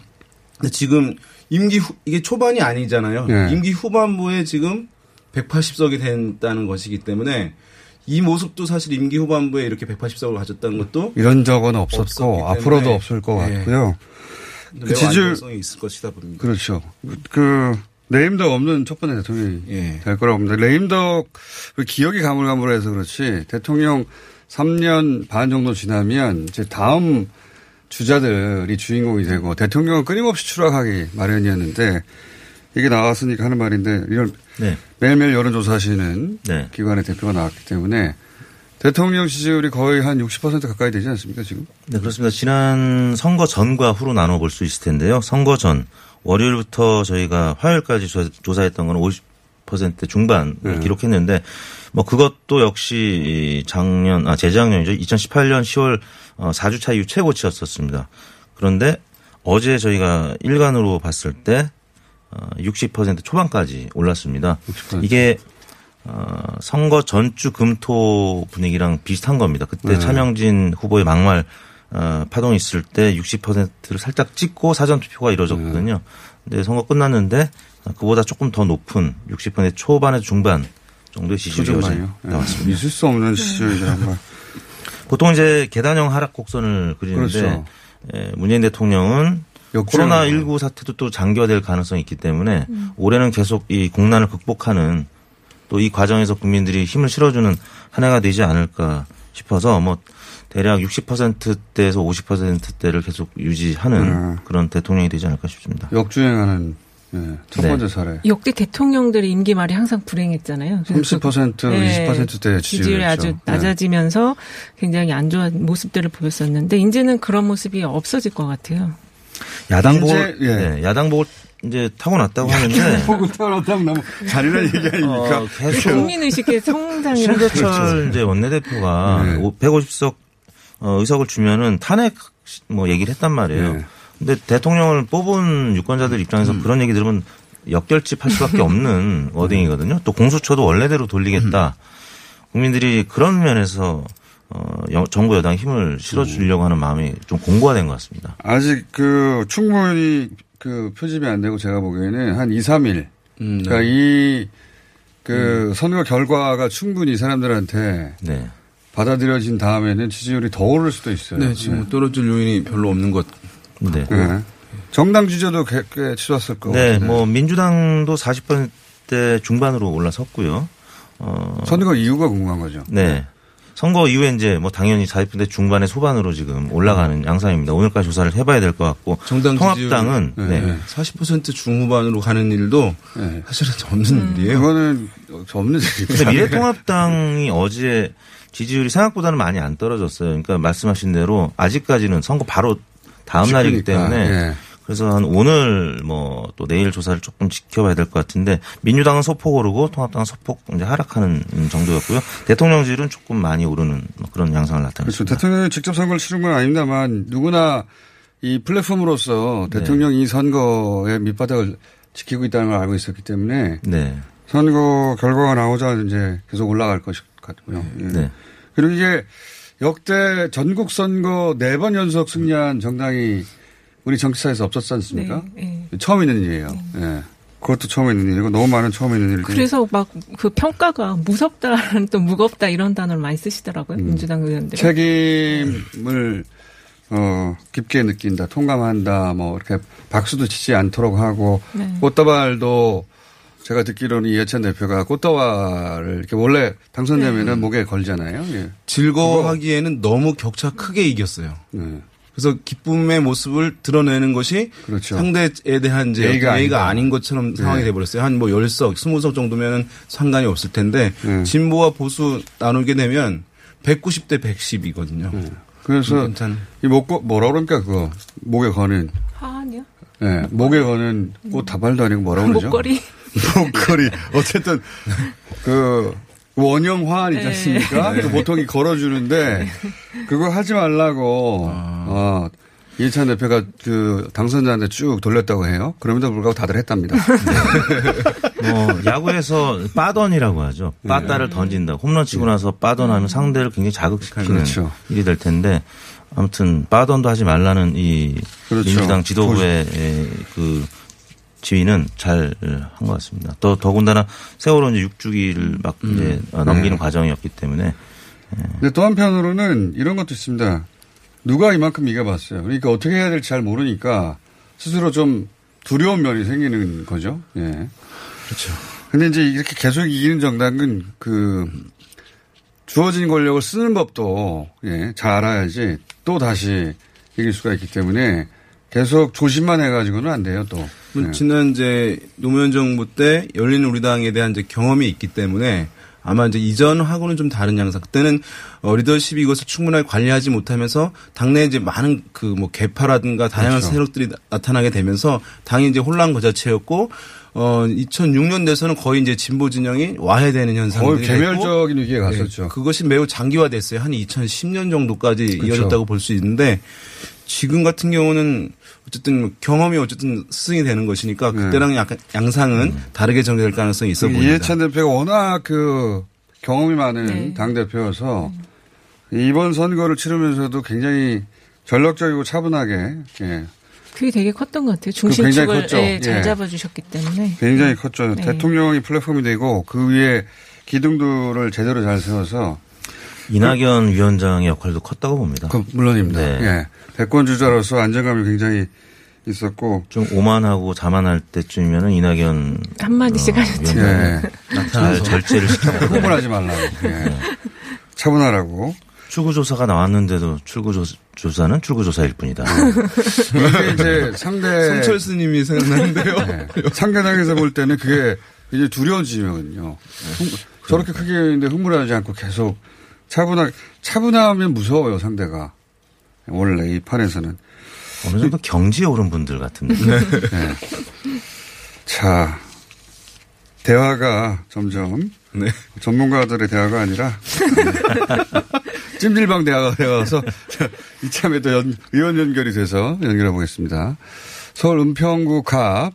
지금 임기 후, 이게 초반이 아니잖아요. 예. 임기 후반부에 지금 180석이 된다는 것이기 때문에 이 모습도 사실 임기 후반부에 이렇게 180석을 가졌다는 것도 이런 적은 없었고, 앞으로도. 없을 것 예. 같고요. 그 지지율, 있을 것이다 봅니다. 그렇죠. 그, 레임덕 없는 첫 번째 대통령이 예. 될 거라고 봅니다. 레임덕, 그 기억이 가물가물해서 그렇지, 대통령 3년 반 정도 지나면 이제 다음 주자들이 주인공이 되고, 대통령은 끊임없이 추락하기 마련이었는데, 이게 나왔으니까 하는 말인데, 이런, 네. 매일매일 여론조사 하시는 네. 기관의 대표가 나왔기 때문에, 대통령 지지율이 거의 한 60% 가까이 되지 않습니까, 지금? 네, 그렇습니다. 지난 선거 전과 후로 나눠 볼 수 있을 텐데요. 선거 전 월요일부터 저희가 화요일까지 조- 조사했던 건 50% 중반을 네. 기록했는데 뭐 그것도 역시 이 작년 아 재작년이죠. 2018년 10월 어 4주차 이후 최고치였었습니다. 그런데 어제 저희가 일간으로 봤을 때 어, 60% 초반까지 올랐습니다. 이게 어, 선거 전주 금토 분위기랑 비슷한 겁니다. 그때 네. 차명진 후보의 막말 어, 파동이 있을 때 60%를 살짝 찍고 사전 투표가 이루어졌거든요. 네. 근데 선거 끝났는데 그보다 조금 더 높은 60% 초반에서 중반 정도의 지지율이. 예. 나왔습니다. 있을 수 없는 지지율이란 말. 보통 이제 계단형 하락 곡선을 그리는데 그렇죠. 예, 문재인 대통령은. 코로나 19 사태도 또 장기화될 가능성이 있기 때문에 음. 올해는 계속 이 공난을 극복하는 또 이 과정에서 국민들이 힘을 실어주는 한 해가 되지 않을까 싶어서 뭐 대략 60%대에서 50%대를 계속 유지하는 음. 그런 대통령이 되지 않을까 싶습니다. 역주행하는 예, 첫 네. 번째 사례. 역대 대통령들의 임기 말이 항상 불행했잖아요. 그래서 30% 그- 네, 20%대 지지율이 아주 지지율이었죠. 네. 낮아지면서 굉장히 안 좋은 모습들을 보였었는데 이제는 그런 모습이 없어질 것 같아요. 야당복을 이제, 예. 네, 야당복을 이제 타고났다고 하는데 보고 태어났다면 너무 잔인한 얘기 아닙니까? 어, 계속 국민의식의 성장이라 신대철 이제 원내대표가 네. 150석 어, 의석을 주면은 탄핵 뭐 얘기를 했단 말이에요. 네. 근데 대통령을 뽑은 유권자들 입장에서 음. 그런 얘기 들으면 역결집 할 수밖에 없는 워딩이거든요. 또 공수처도 원래대로 돌리겠다. 국민들이 그런 면에서 어, 여- 정부 여당 힘을 실어주려고 하는 마음이 좀 공고화된 것 같습니다. 아직 그 충분히 그 표집이 안 되고 제가 보기에는 한 2, 3일. 음, 네. 그러니까 이 그 선거 결과가 충분히 이 사람들한테 네. 받아들여진 다음에는 지지율이 더 오를 수도 있어요. 네, 지금 떨어질 요인이 별로 없는 것 네. 같고. 네. 정당 지지도 꽤, 꽤 치솟을 거고. 네, 뭐 민주당도 40%대 중반으로 올라섰고요. 어, 선거 이유가 궁금한 거죠. 네. 선거 이후에 이제 뭐 당연히 40%대 중반의 소반으로 지금 올라가는 양상입니다. 오늘까지 조사를 해봐야 될 것 같고 정당 통합당은 네. 네. 40% 중후반으로 가는 일도 사실은 없는 일이에요. 그거는 없는 근데 미래통합당이 어제 지지율이 생각보다는 많이 안 떨어졌어요. 그러니까 말씀하신 대로 아직까지는 선거 바로 다음 날이기 때문에 예. 그래서 한 오늘 뭐 또 내일 조사를 조금 지켜봐야 될 것 같은데 민주당은 소폭 오르고 통합당은 소폭 이제 하락하는 정도였고요. 대통령실은 조금 많이 오르는 뭐 그런 양상을 그렇죠. 나타냈습니다. 대통령이 직접 선거를 치른 건 아닙니다만 누구나 이 플랫폼으로서 대통령이 선거의 밑바닥을 지키고 있다는 걸 알고 있었기 때문에 네. 선거 결과가 나오자 이제 계속 올라갈 것 같고요. 예. 네. 그리고 이게 역대 전국 선거 네 번 연속 승리한 정당이 우리 정치사에서 없었지 않습니까? 네, 처음 있는 일이에요. 예. 그것도 처음 있는 일이고 너무 많은 처음 있는 일들. 그래서 막 그 평가가 무섭다는 또 무겁다 이런 단어를 많이 쓰시더라고요 민주당 의원들. 책임을 어 깊게 느낀다, 통감한다, 뭐 이렇게 박수도 치지 않도록 하고 네. 꽃다발도 제가 듣기로는 이해찬 대표가 꽃다발을 이렇게 원래 당선되면은 목에 걸잖아요. 예. 즐거워하기에는 너무 격차 크게 이겼어요. 네. 그래서 기쁨의 모습을 드러내는 것이 그렇죠. 상대에 대한 이제 예의가 예의가. 아닌 것처럼 상황이 네. 돼버렸어요. 한뭐 10석, 20석 정도면은 상관이 없을 텐데 네. 진보와 보수 나누게 되면 190대 110이거든요. 네. 그래서 이 목, 뭐라 그럽니까, 그거. 목에 거는. 아니요. 예, 목에 거는 꽃 다발도 아니고 뭐라 그러죠? 목걸이. 목걸이. 어쨌든, 그, 원형 화환 있지 네. 않습니까? 네. 그 보통 이 걸어주는데, 그거 하지 말라고, 어, 이해찬 대표가 그 당선자한테 쭉 돌렸다고 해요. 그럼에도 불구하고 다들 했답니다. 뭐 야구에서 빠던이라고 하죠. 네. 빠따를 던진다. 홈런 치고 나서 빠던하면 상대를 굉장히 자극시키는 그렇죠. 일이 될 텐데 아무튼 빠던도 하지 말라는 이 그렇죠. 민주당 지도부의 에, 그 지휘는 잘 한 것 같습니다. 또 더군다나 세월호 이제 6주기를 막 이제 넘기는 네. 과정이었기 때문에 근데 또 한편으로는 이런 것도 있습니다. 누가 이만큼 이겨봤어요. 그러니까 어떻게 해야 될지 잘 모르니까 스스로 좀 두려운 면이 생기는 거죠. 예. 그렇죠. 근데 이제 이렇게 계속 이기는 정당은 그 주어진 권력을 쓰는 법도 예, 잘 알아야지 또 다시 이길 수가 있기 때문에 계속 조심만 해가지고는 안 돼요 또. 예. 지난 이제 노무현 정부 때 열린 우리당에 대한 이제 경험이 있기 때문에 아마 이제 이전하고는 좀 다른 양상. 그때는 어, 리더십이 이것을 충분하게 관리하지 못하면서 당내에 이제 많은 그 뭐 개파라든가 다양한 그렇죠. 세력들이 나- 나타나게 되면서 당이 이제 혼란 그 자체였고 어 2006년 돼서는 거의 이제 진보 진영이 와해되는 현상이 거의 개멸적인 위기에 갔었죠. 그것이 매우 장기화됐어요. 한 2010년 정도까지 그렇죠. 이어졌다고 볼 수 있는데 지금 같은 경우는 어쨌든 경험이 어쨌든 스승이 되는 것이니까 그때랑 약간 양상은 다르게 전개될 가능성이 있어 보입니다. 네. 이해찬 대표가 워낙 그 경험이 많은 네. 당 대표여서 이번 선거를 치르면서도 굉장히 전략적이고 차분하게 예, 그게 되게 컸던 것 같아요. 굉장히 중심축을 컸죠. 예, 잘 예. 잡아주셨기 때문에. 굉장히 컸죠. 네. 대통령이 플랫폼이 되고 그 위에 기둥들을 제대로 잘 세워서 이낙연 위원장의 역할도 컸다고 봅니다. 그 물론입니다. 네. 예. 대권 주자로서 안정감이 굉장히 있었고 좀 오만하고 자만할 때쯤이면은 이낙연 한 마디씩 하셨죠. 예. 잘 절제를 시키고 흥분하지 말라고. 예. 차분하라고. 출구 조사가 나왔는데도 출구 조사는 출구 조사일 뿐이다. 이게 이제 상대 송철수님이 생각나는데요. 네. 상대당에서 볼 때는 그게 이제 두려운 지점이거든요. 흥- 저렇게 크게 했는데 흥분하지 않고 계속 차분하게 차분하면 무서워요 상대가 원래 이 판에서는 어느 정도 경지에 오른 분들 같은데. 네. 자 대화가 점점 전문가들의 대화가 아니라 찜질방 대화가 되어서 이참에 또 연, 의원 연결이 돼서 연결해 보겠습니다. 서울 은평구 갑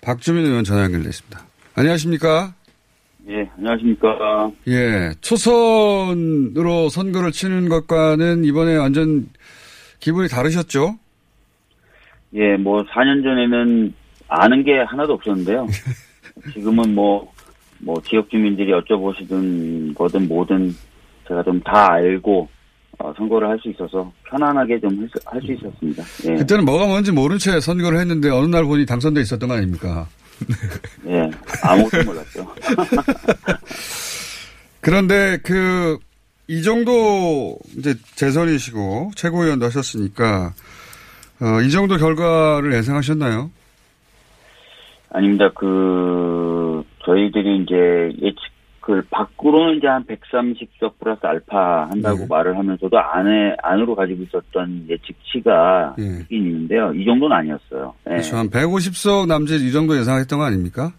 박주민 의원 전화 연결됐습니다. 안녕하십니까? 예, 안녕하십니까. 예, 초선으로 선거를 치는 것과는 이번에 완전 기분이 다르셨죠? 예, 뭐 4년 전에는 아는 게 하나도 없었는데요. 지금은 뭐, 뭐 지역 주민들이 여쭤보시든 뭐든 뭐든 제가 좀 다 알고 어, 선거를 할 수 있어서 편안하게 좀 할 수 있었습니다. 예. 그때는 뭐가 뭔지 모른 채 선거를 했는데 어느 날 보니 당선돼 있었던 거 아닙니까? 예, 아무것도 몰랐죠. 그런데 그, 이 정도 이제 재선이시고 최고위원도 하셨으니까, 어, 이 정도 결과를 예상하셨나요? 아닙니다. 그 저희들이 이제 예측 을 밖으로는 이제 한 130석 플러스 알파 한다고 네. 말을 하면서도 안에 안으로 가지고 있었던 예측치가 예. 있긴 있는데요. 이 정도는 아니었어요. 예. 그렇죠. 한 150석 남짓 이 정도 예상했던 거 아닙니까?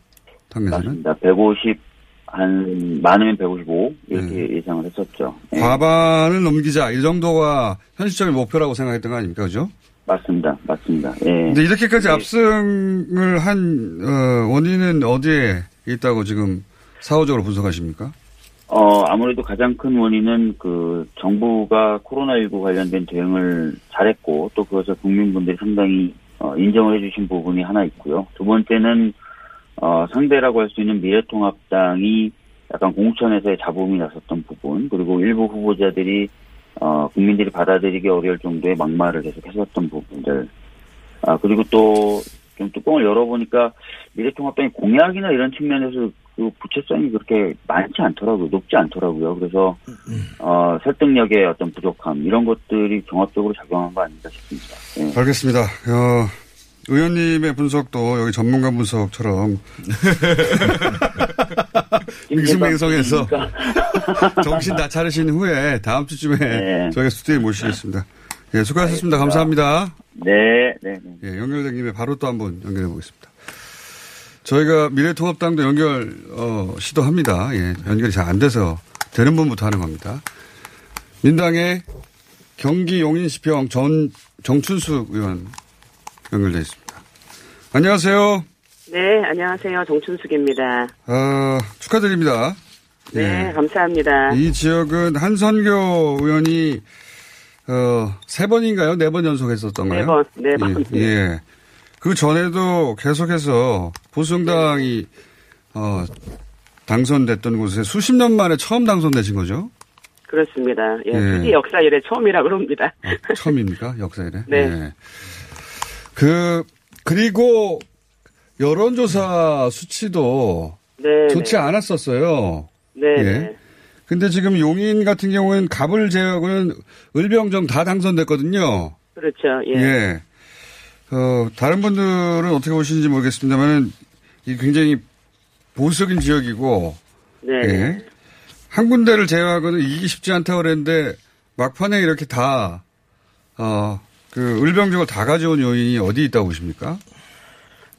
맞습니다. 150, 한, 많으면 155, 이렇게 예상을 했었죠. 예. 과반을 넘기자. 이 정도가 현실적인 목표라고 생각했던 거 아닙니까? 그죠? 맞습니다. 맞습니다. 예. 근데 이렇게까지 예. 압승을 한, 어, 원인은 어디에 있다고 지금 사후적으로 분석하십니까? 어, 아무래도 가장 큰 원인은 그 정부가 코로나19 관련된 대응을 잘했고 또 그것을 국민분들이 상당히 어, 인정을 해주신 부분이 하나 있고요. 두 번째는 어, 상대라고 할 수 있는 미래통합당이 약간 공천에서의 잡음이 났었던 부분 그리고 일부 후보자들이 어, 국민들이 받아들이기 어려울 정도의 막말을 계속 했었던 부분들 아, 그리고 또 좀 뚜껑을 열어보니까 미래통합당이 공약이나 이런 측면에서 그 부채성이 그렇게 많지 않더라고요. 높지 않더라고요. 그래서, 어, 설득력의 어떤 부족함, 이런 것들이 종합적으로 작용한 거 아닌가 싶습니다. 예. 알겠습니다. 어, 의원님의 분석도 여기 전문가 분석처럼 맹성맹성해서 정신 다 차리신 후에 다음 주쯤에 네. 저희가 스튜디오에 모시겠습니다. 예, 수고하셨습니다. 감사합니다. 네, 네, 네. 예, 연결된 김에 바로 또 한 번 연결해 보겠습니다. 저희가 미래통합당도 연결 어, 시도합니다. 예, 연결이 잘 안 돼서 되는 분부터 하는 겁니다. 민당의 경기 용인시평 전 정춘숙 의원 연결돼 있습니다. 안녕하세요. 네, 안녕하세요. 정춘숙입니다. 어, 축하드립니다. 네, 예. 감사합니다. 이 지역은 한선교 의원이 어, 세 번인가요? 네 번 연속 했었던가요? 네 번, 네 번. 예. 예. 그 전에도 계속해서 보수정당이 어, 당선됐던 곳에 수십 년 만에 처음 당선되신 거죠? 그렇습니다. 예, 예. 역사 이래 처음이라 그럽니다. 아, 처음입니까? 역사에? 네. 예. 그 그리고 여론조사 수치도 네, 좋지 않았었어요. 네, 예. 네. 근데 지금 용인 같은 경우는 갑을 제외하고는 을병정 다 당선됐거든요. 그렇죠. 예. 예. 어, 다른 분들은 어떻게 보시는지 모르겠습니다만, 이 굉장히 보수적인 지역이고, 네. 예. 한 군데를 제외하고는 이기기 쉽지 않다고 그랬는데, 막판에 이렇게 다, 어, 그, 을병정을 다 가져온 요인이 어디 있다고 보십니까?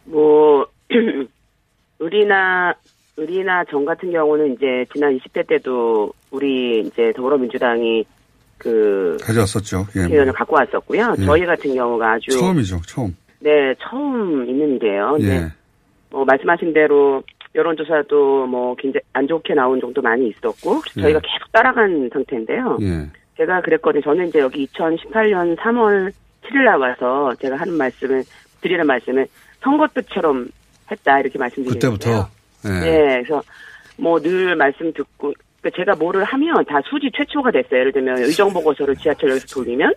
뭐 의리나 의리나 정 같은 경우는 이제 지난 20대 때도 우리 이제 더불어민주당이 그 가져왔었죠. 예. 의원을 갖고 왔었고요. 예. 저희 같은 경우가 아주 처음이죠, 처음. 네 처음 있는 일이에요. 네. 예. 뭐 말씀하신 대로 여론조사도 뭐 굉장히 안 좋게 나온 정도 많이 있었고 저희가 예. 계속 따라간 상태인데요. 예. 제가 그랬거든요. 저는 이제 여기 2018년 3월 7일 나와서 제가 하는 말씀을 드리는 말씀은 선거 때처럼 했다 이렇게 말씀드리는데요. 그때부터. 예. 네, 그래서 뭐 늘 말씀 듣고 그러니까 제가 뭐를 하면 다 수지 최초가 됐어요. 예를 들면 의정 보고서를 지하철역에서 돌리면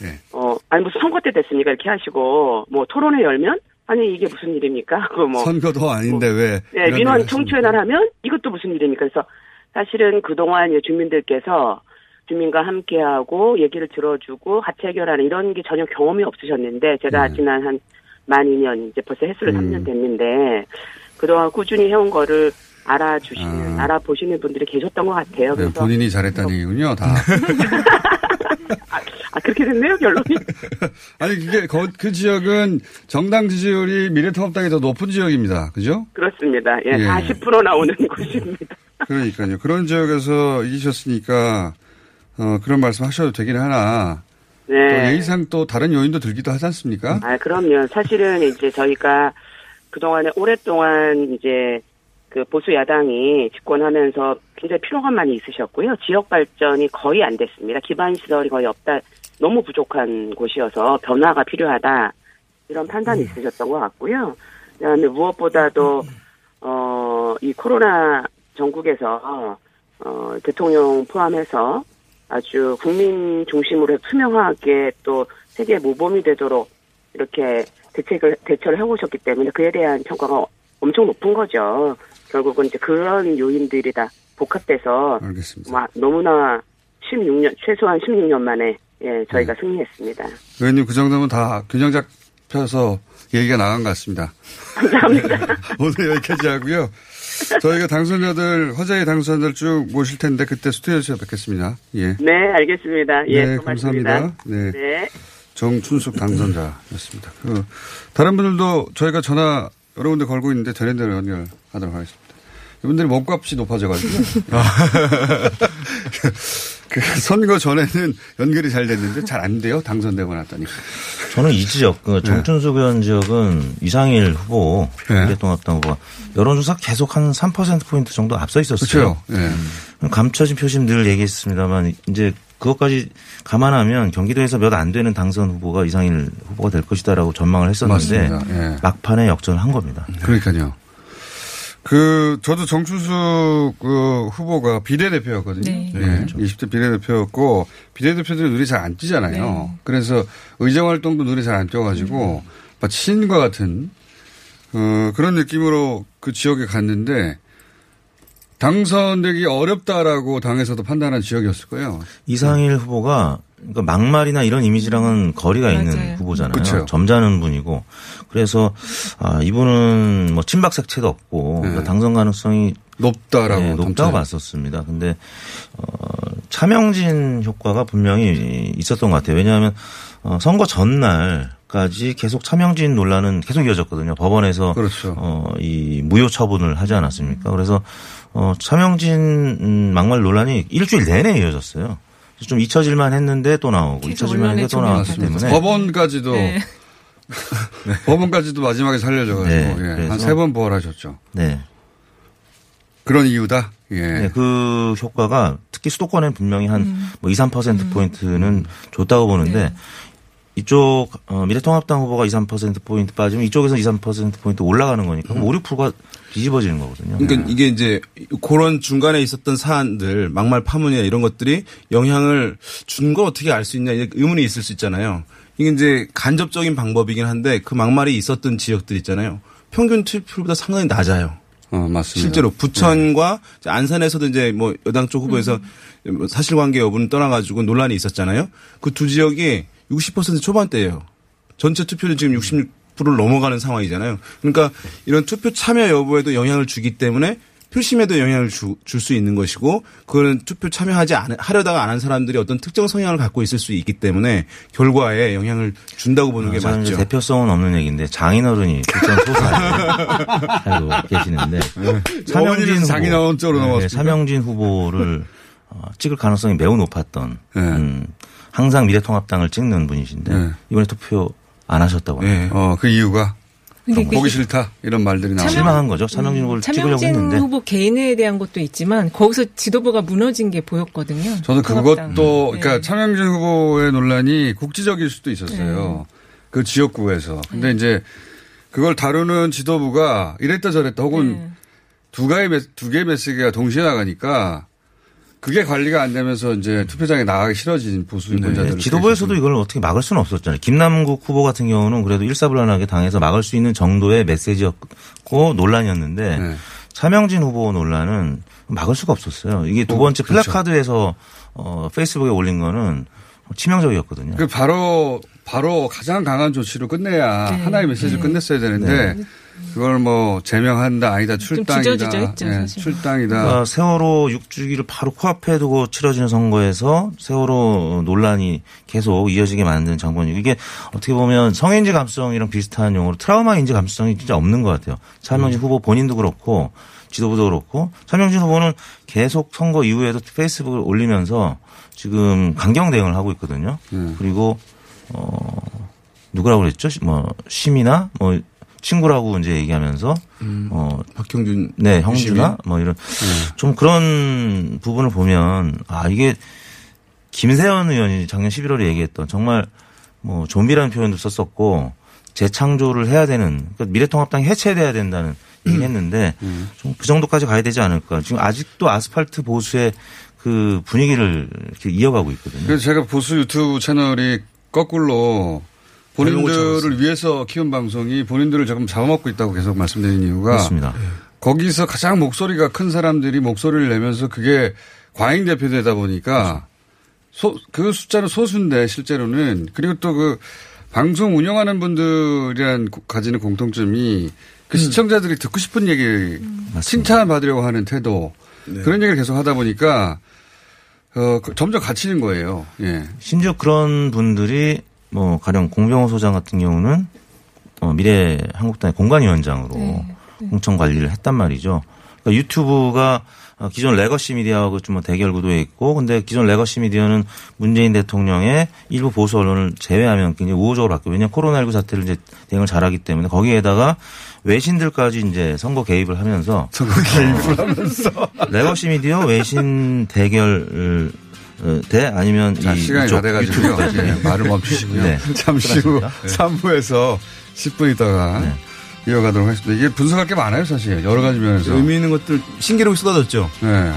네. 어 아니 무슨 선거 때 됐습니까 이렇게 하시고 뭐 토론회 열면 아니 이게 무슨 일입니까? 그뭐 선거도 아닌데 왜. 네, 민원 청취회 날 하면 이것도 무슨 일입니까? 그래서 사실은 그동안 주민들께서 주민과 함께하고 얘기를 들어주고 같이 해결하는 이런 게 전혀 경험이 없으셨는데 제가 네. 지난 한 만 2년 이제 벌써 횟수를 음. 3년 됐는데 그동안 꾸준히 해온 거를 알아주시는 아. 알아보시는 분들이 계셨던 것 같아요. 네, 그래서 본인이 잘했다는 얘기군요, 다. 아 그렇게 됐네요 결론이. 아니, 그게, 거- 그 지역은 정당 지지율이 미래통합당이 더 높은 지역입니다. 그죠? 그렇습니다. 예, 예. 40% 나오는 곳입니다. 그러니까요. 그런 지역에서 이기셨으니까, 어, 그런 말씀 하셔도 되긴 하나, 또 네. 예의상 또 다른 요인도 들기도 하지 않습니까? 아, 그럼요. 사실은 이제 저희가 그동안에 오랫동안 이제 그 보수 야당이 집권하면서 굉장히 필요가 많이 있으셨고요. 지역 발전이 거의 안 됐습니다. 기반 시설이 거의 없다. 너무 부족한 곳이어서 변화가 필요하다. 이런 판단이 있으셨던 것 같고요. 그다음에 무엇보다도 어, 이 코로나 전국에서 어, 대통령 포함해서 아주 국민 중심으로 투명하게 또 세계 모범이 되도록 이렇게 대책을 대처를 해오셨기 때문에 그에 대한 평가가 엄청 높은 거죠. 결국은 이제 그런 요인들이 다 복합돼서 막 너무나 16년 최소한 16년 만에 예 저희가 승리했습니다. 의원님 그 정도면 다 균형 잡혀서 얘기가 나간 것 같습니다. 감사합니다. 오늘 여기까지 하고요. 저희가 당선자들 허자의 당선자들 쭉 모실 텐데 그때 스튜디오에서 뵙겠습니다. 예. 네 알겠습니다. 예 네, 고맙습니다. 감사합니다. 네. 네. 정춘숙 당선자였습니다. 그 다른 분들도 저희가 전화 여러 군데 걸고 있는데 되는 대로 연결하도록 하겠습니다. 이분들이 몸값이 높아져가지고. 그 선거 전에는 연결이 잘 됐는데 잘 안 돼요. 당선되고 났더니. 저는 이 지역, 그 정춘숙 의원 지역은 이상일 후보, 네. 미래통합당 후보가 여론조사 계속 한 3%포인트 정도 앞서 있었어요. 그렇죠. 예. 감춰진 표심 늘 얘기했습니다만 이제 그것까지 감안하면 경기도에서 몇 안 되는 당선 후보가 이상일 후보가 될 것이다라고 전망을 했었는데. 예. 막판에 역전한 겁니다. 그러니까요. 그 저도 정춘숙 그 후보가 비례대표였거든요. 네. 예, 네, 그렇죠. 20대 비례대표였고 비례대표들이 눈이 잘 안 띄잖아요. 네. 그래서 의정 활동도 눈이 잘 안 띄어가지고 마치 신과 같은 어, 그런 느낌으로 그 지역에 갔는데 당선되기 어렵다라고 당에서도 판단한 지역이었을 거예요. 이상일 후보가 그러니까 막말이나 이런 이미지랑은 거리가 있는 후보잖아요. 그쵸. 점잖은 분이고 그래서 아, 이분은 뭐 친박색채도 없고 그러니까 당선 가능성이 높다라고 네, 높다고 던져요. 봤었습니다. 근데 어, 차명진 효과가 분명히 있었던 것 같아요. 왜냐하면 어, 선거 전날 까지 계속 차명진 논란은 계속 이어졌거든요. 법원에서 그렇죠. 어, 이 무효 처분을 하지 않았습니까? 그래서 어, 차명진 음, 막말 논란이 일주일 내내 이어졌어요. 그래서 좀 잊혀질만 했는데 또 나오고 잊혀질만 했는데 또 나왔기 때문에 법원까지도 네. 법원까지도 마지막에 살려줘가지고 네, 예, 그래서- 한세 번 부활하셨죠. 네. 그런 이유다. 예. 네, 그 효과가 특히 수도권에 분명히 한뭐 2, 3% 포인트는 줬다고 보는데 이쪽 어, 미래통합당 후보가 2, 3% 포인트 빠지면 이쪽에서 2, 3% 포인트 올라가는 거니까 그럼 5, 6%가 뒤집어지는 거거든요. 그러니까 이게 이제 그런 중간에 있었던 사안들 막말 파문이나 이런 것들이 영향을 준 거 어떻게 알 수 있냐 의문이 있을 수 있잖아요. 이게 이제 간접적인 방법이긴 한데 그 막말이 있었던 지역들 있잖아요. 평균 투표율보다 상당히 낮아요. 어, 맞습니다. 실제로 부천과 이제 안산에서도 이제 뭐 여당 쪽 후보에서 뭐 사실관계 여부는 떠나가지고 논란이 있었잖아요. 그 두 지역이 60% 초반대예요. 전체 투표율 지금 66%를 넘어가는 상황이잖아요. 그러니까 이런 투표 참여 여부에도 영향을 주기 때문에 표심에도 영향을 줄 수 있는 것이고 그거는 투표 참여하지 않, 하려다가 안 한 사람들이 어떤 특정 성향을 갖고 있을 수 있기 때문에 결과에 영향을 준다고 보는 게 저는 이제 맞죠. 대표성은 없는 얘기인데 장인어른이 부천 소사에 살고 계시는데 어머니는 장인어른 쪽으로 네, 넘어갔습니까? 차명진 후보를 어, 찍을 가능성이 매우 높았던 음, 항상 미래통합당을 찍는 분이신데 네. 이번에 투표 안 하셨다고 합니다. 어, 그 이유가 좀 보기 그- 싫다 이런 말들이 나오고 실망한 거죠. 차명진 후보를 찍으려고 차명진 했는데 후보 개인에 대한 것도 있지만 거기서 지도부가 무너진 게 보였거든요. 저도 통합당. 그것도 네. 그러니까 차명진 후보의 논란이 국지적일 수도 있었어요. 그 지역구에서. 근데 이제 그걸 다루는 지도부가 이랬다 저랬다 혹은 두 개의 메- 두 개의 메시지가 동시에 나가니까 그게 관리가 안 되면서 이제 투표장에 나가기 싫어진 보수 유권자들 네, 지도부에서도 이걸 어떻게 막을 수는 없었잖아요. 김남국 후보 같은 경우는 그래도 일사불란하게 당에서 막을 수 있는 정도의 메시지였고 논란이었는데 네. 차명진 후보 논란은 막을 수가 없었어요. 이게 두 어, 번째 그렇죠. 플래카드에서 어, 페이스북에 올린 거는 치명적이었거든요. 그 바로 바로 가장 강한 조치로 끝내야 네. 하나의 메시지를 네. 끝냈어야 되는데 네. 그걸 뭐 제명한다 아니다 출당이다 예. 출당이다 그러니까 세월호 6주기를 바로 코앞에 두고 치러지는 선거에서 세월호 논란이 계속 이어지게 만든 장본이고 이게 어떻게 보면 성인지 감수성이랑 비슷한 용어로 트라우마 인지 감수성이 진짜 없는 것 같아요. 차명진 후보 본인도 그렇고 지도부도 그렇고 차명진 후보는 계속 선거 이후에도 페이스북을 올리면서 지금 강경 대응을 하고 있거든요. 그리고 어 누구라고 그랬죠? 뭐 시민아 뭐 친구라고 이제 얘기하면서 어 박형준 네? 형주나 뭐 이런 좀 그런 부분을 보면 아 이게 김세현 의원이 작년 11월에 얘기했던 정말 뭐 좀비라는 표현도 썼었고 재창조를 해야 되는 그러니까 미래통합당이 해체돼야 된다는 얘기를 했는데 좀그 정도까지 가야 되지 않을까 지금 아직도 아스팔트 보수의 그 분위기를 이렇게 이어가고 있거든요. 그래서 제가 보수 유튜브 채널이 거꾸로 본인들을 위해서 키운 방송이 본인들을 조금 잡아먹고 있다고 계속 말씀드리는 이유가 그렇습니다. 거기서 가장 목소리가 큰 사람들이 목소리를 내면서 그게 과잉 대표되다 보니까 소, 그 숫자는 소수인데 실제로는 그리고 또 그 방송 운영하는 분들이란 고- 가지는 공통점이 그 시청자들이 듣고 싶은 얘기 칭찬받으려고 하는 태도 그런 얘기를 계속 하다 보니까 어, 그 점점 갇히는 거예요. 예. 심지어 그런 분들이 뭐 가령 공병호 소장 같은 경우는 어, 미래 한국당의 공관위원장으로 네. 공천 관리를 했단 말이죠. 그러니까 유튜브가 어, 기존 legacy media하고 좀 대결 구도에 있고, 근데 기존 legacy media는 문재인 대통령의 일부 보수 언론을 제외하면 굉장히 우호적으로 바뀌고, 왜냐하면 코로나19 사태를 이제 대응을 잘하기 때문에 거기에다가 외신들까지 이제 선거 개입을 하면서 선거 개입을 하면서 legacy media 외신 대결 어, 대 아니면 자, 이 시간이 다 돼가지고요. 네, 말을 멈추시고요. 네. 잠시 후 그렇습니다. 3부에서 10분 있다가 이어가도록 하겠습니다. 이게 분석할 게 많아요, 사실. 여러 가지 면에서. 의미 있는 것들 신기록이 쏟아졌죠. 네.